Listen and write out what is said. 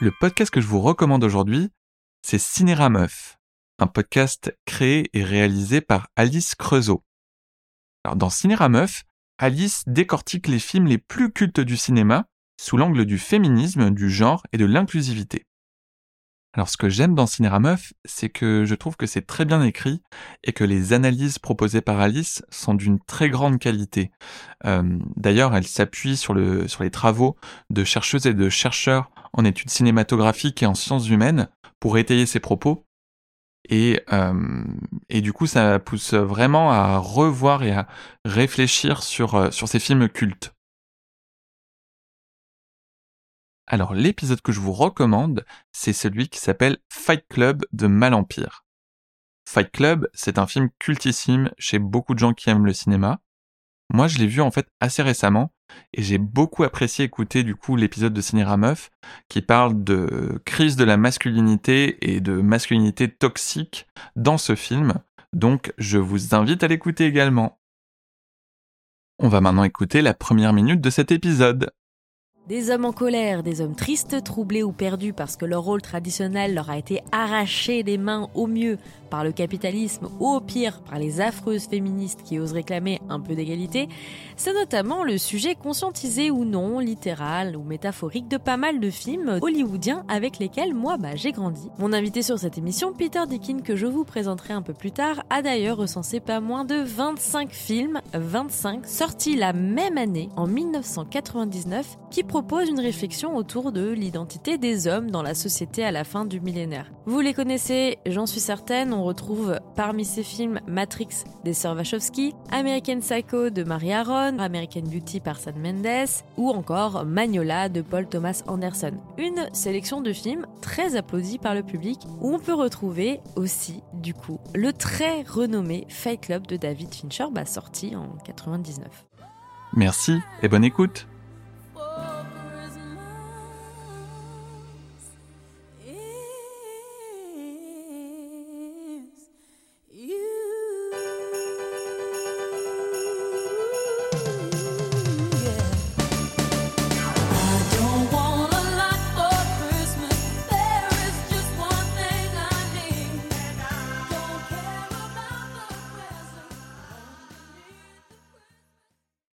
Le podcast que je vous recommande aujourd'hui, c'est Cinéra Meuf, un podcast créé et réalisé par Alice Creusot. Alors dans Cinéra Meuf, Alice décortique les films les plus cultes du cinéma sous l'angle du féminisme, du genre et de l'inclusivité. Alors ce que j'aime dans Cinéra Meuf, c'est que je trouve que c'est très bien écrit et que les analyses proposées par Alice sont d'une très grande qualité. Euh, d'ailleurs, elle s'appuie sur, sur les travaux de chercheuses et de chercheurs en études cinématographiques et en sciences humaines pour étayer ses propos. Et, euh, du coup, ça pousse vraiment à revoir et à réfléchir sur, euh, sur ces films cultes. Alors l'épisode que je vous recommande, c'est celui qui s'appelle Fight Club de Malempire. Fight Club, c'est un film cultissime chez beaucoup de gens qui aiment le cinéma. Moi, je l'ai vu en fait assez récemment et j'ai beaucoup apprécié écouter du coup l'épisode de Cinéra Meuf qui parle de crise de la masculinité et de masculinité toxique dans ce film. Donc, je vous invite à l'écouter également. On va maintenant écouter la première minute de cet épisode. Des hommes en colère, des hommes tristes, troublés ou perdus parce que leur rôle traditionnel leur a été arraché des mains au mieux par le capitalisme ou au pire par les affreuses féministes qui osent réclamer un peu d'égalité, c'est notamment le sujet conscientisé ou non, littéral ou métaphorique de pas mal de films hollywoodiens avec lesquels moi bah, j'ai grandi. Mon invité sur cette émission, Peter Dickin, que je vous présenterai un peu plus tard, a d'ailleurs recensé pas moins de 25 films, 25, sortis la même année, en 1999, qui proposent une réflexion autour de l'identité des hommes dans la société à la fin du millénaire. Vous les connaissez, j'en suis certaine, on retrouve parmi ces films Matrix des sœurs Wachowski, American Psycho de Marie Aaron, American Beauty par Sam Mendes ou encore Magnola de Paul Thomas Anderson. Une sélection de films très applaudis par le public où on peut retrouver aussi du coup le très renommé Fight Club de David Fincher bah, sorti en 99. Merci et bonne écoute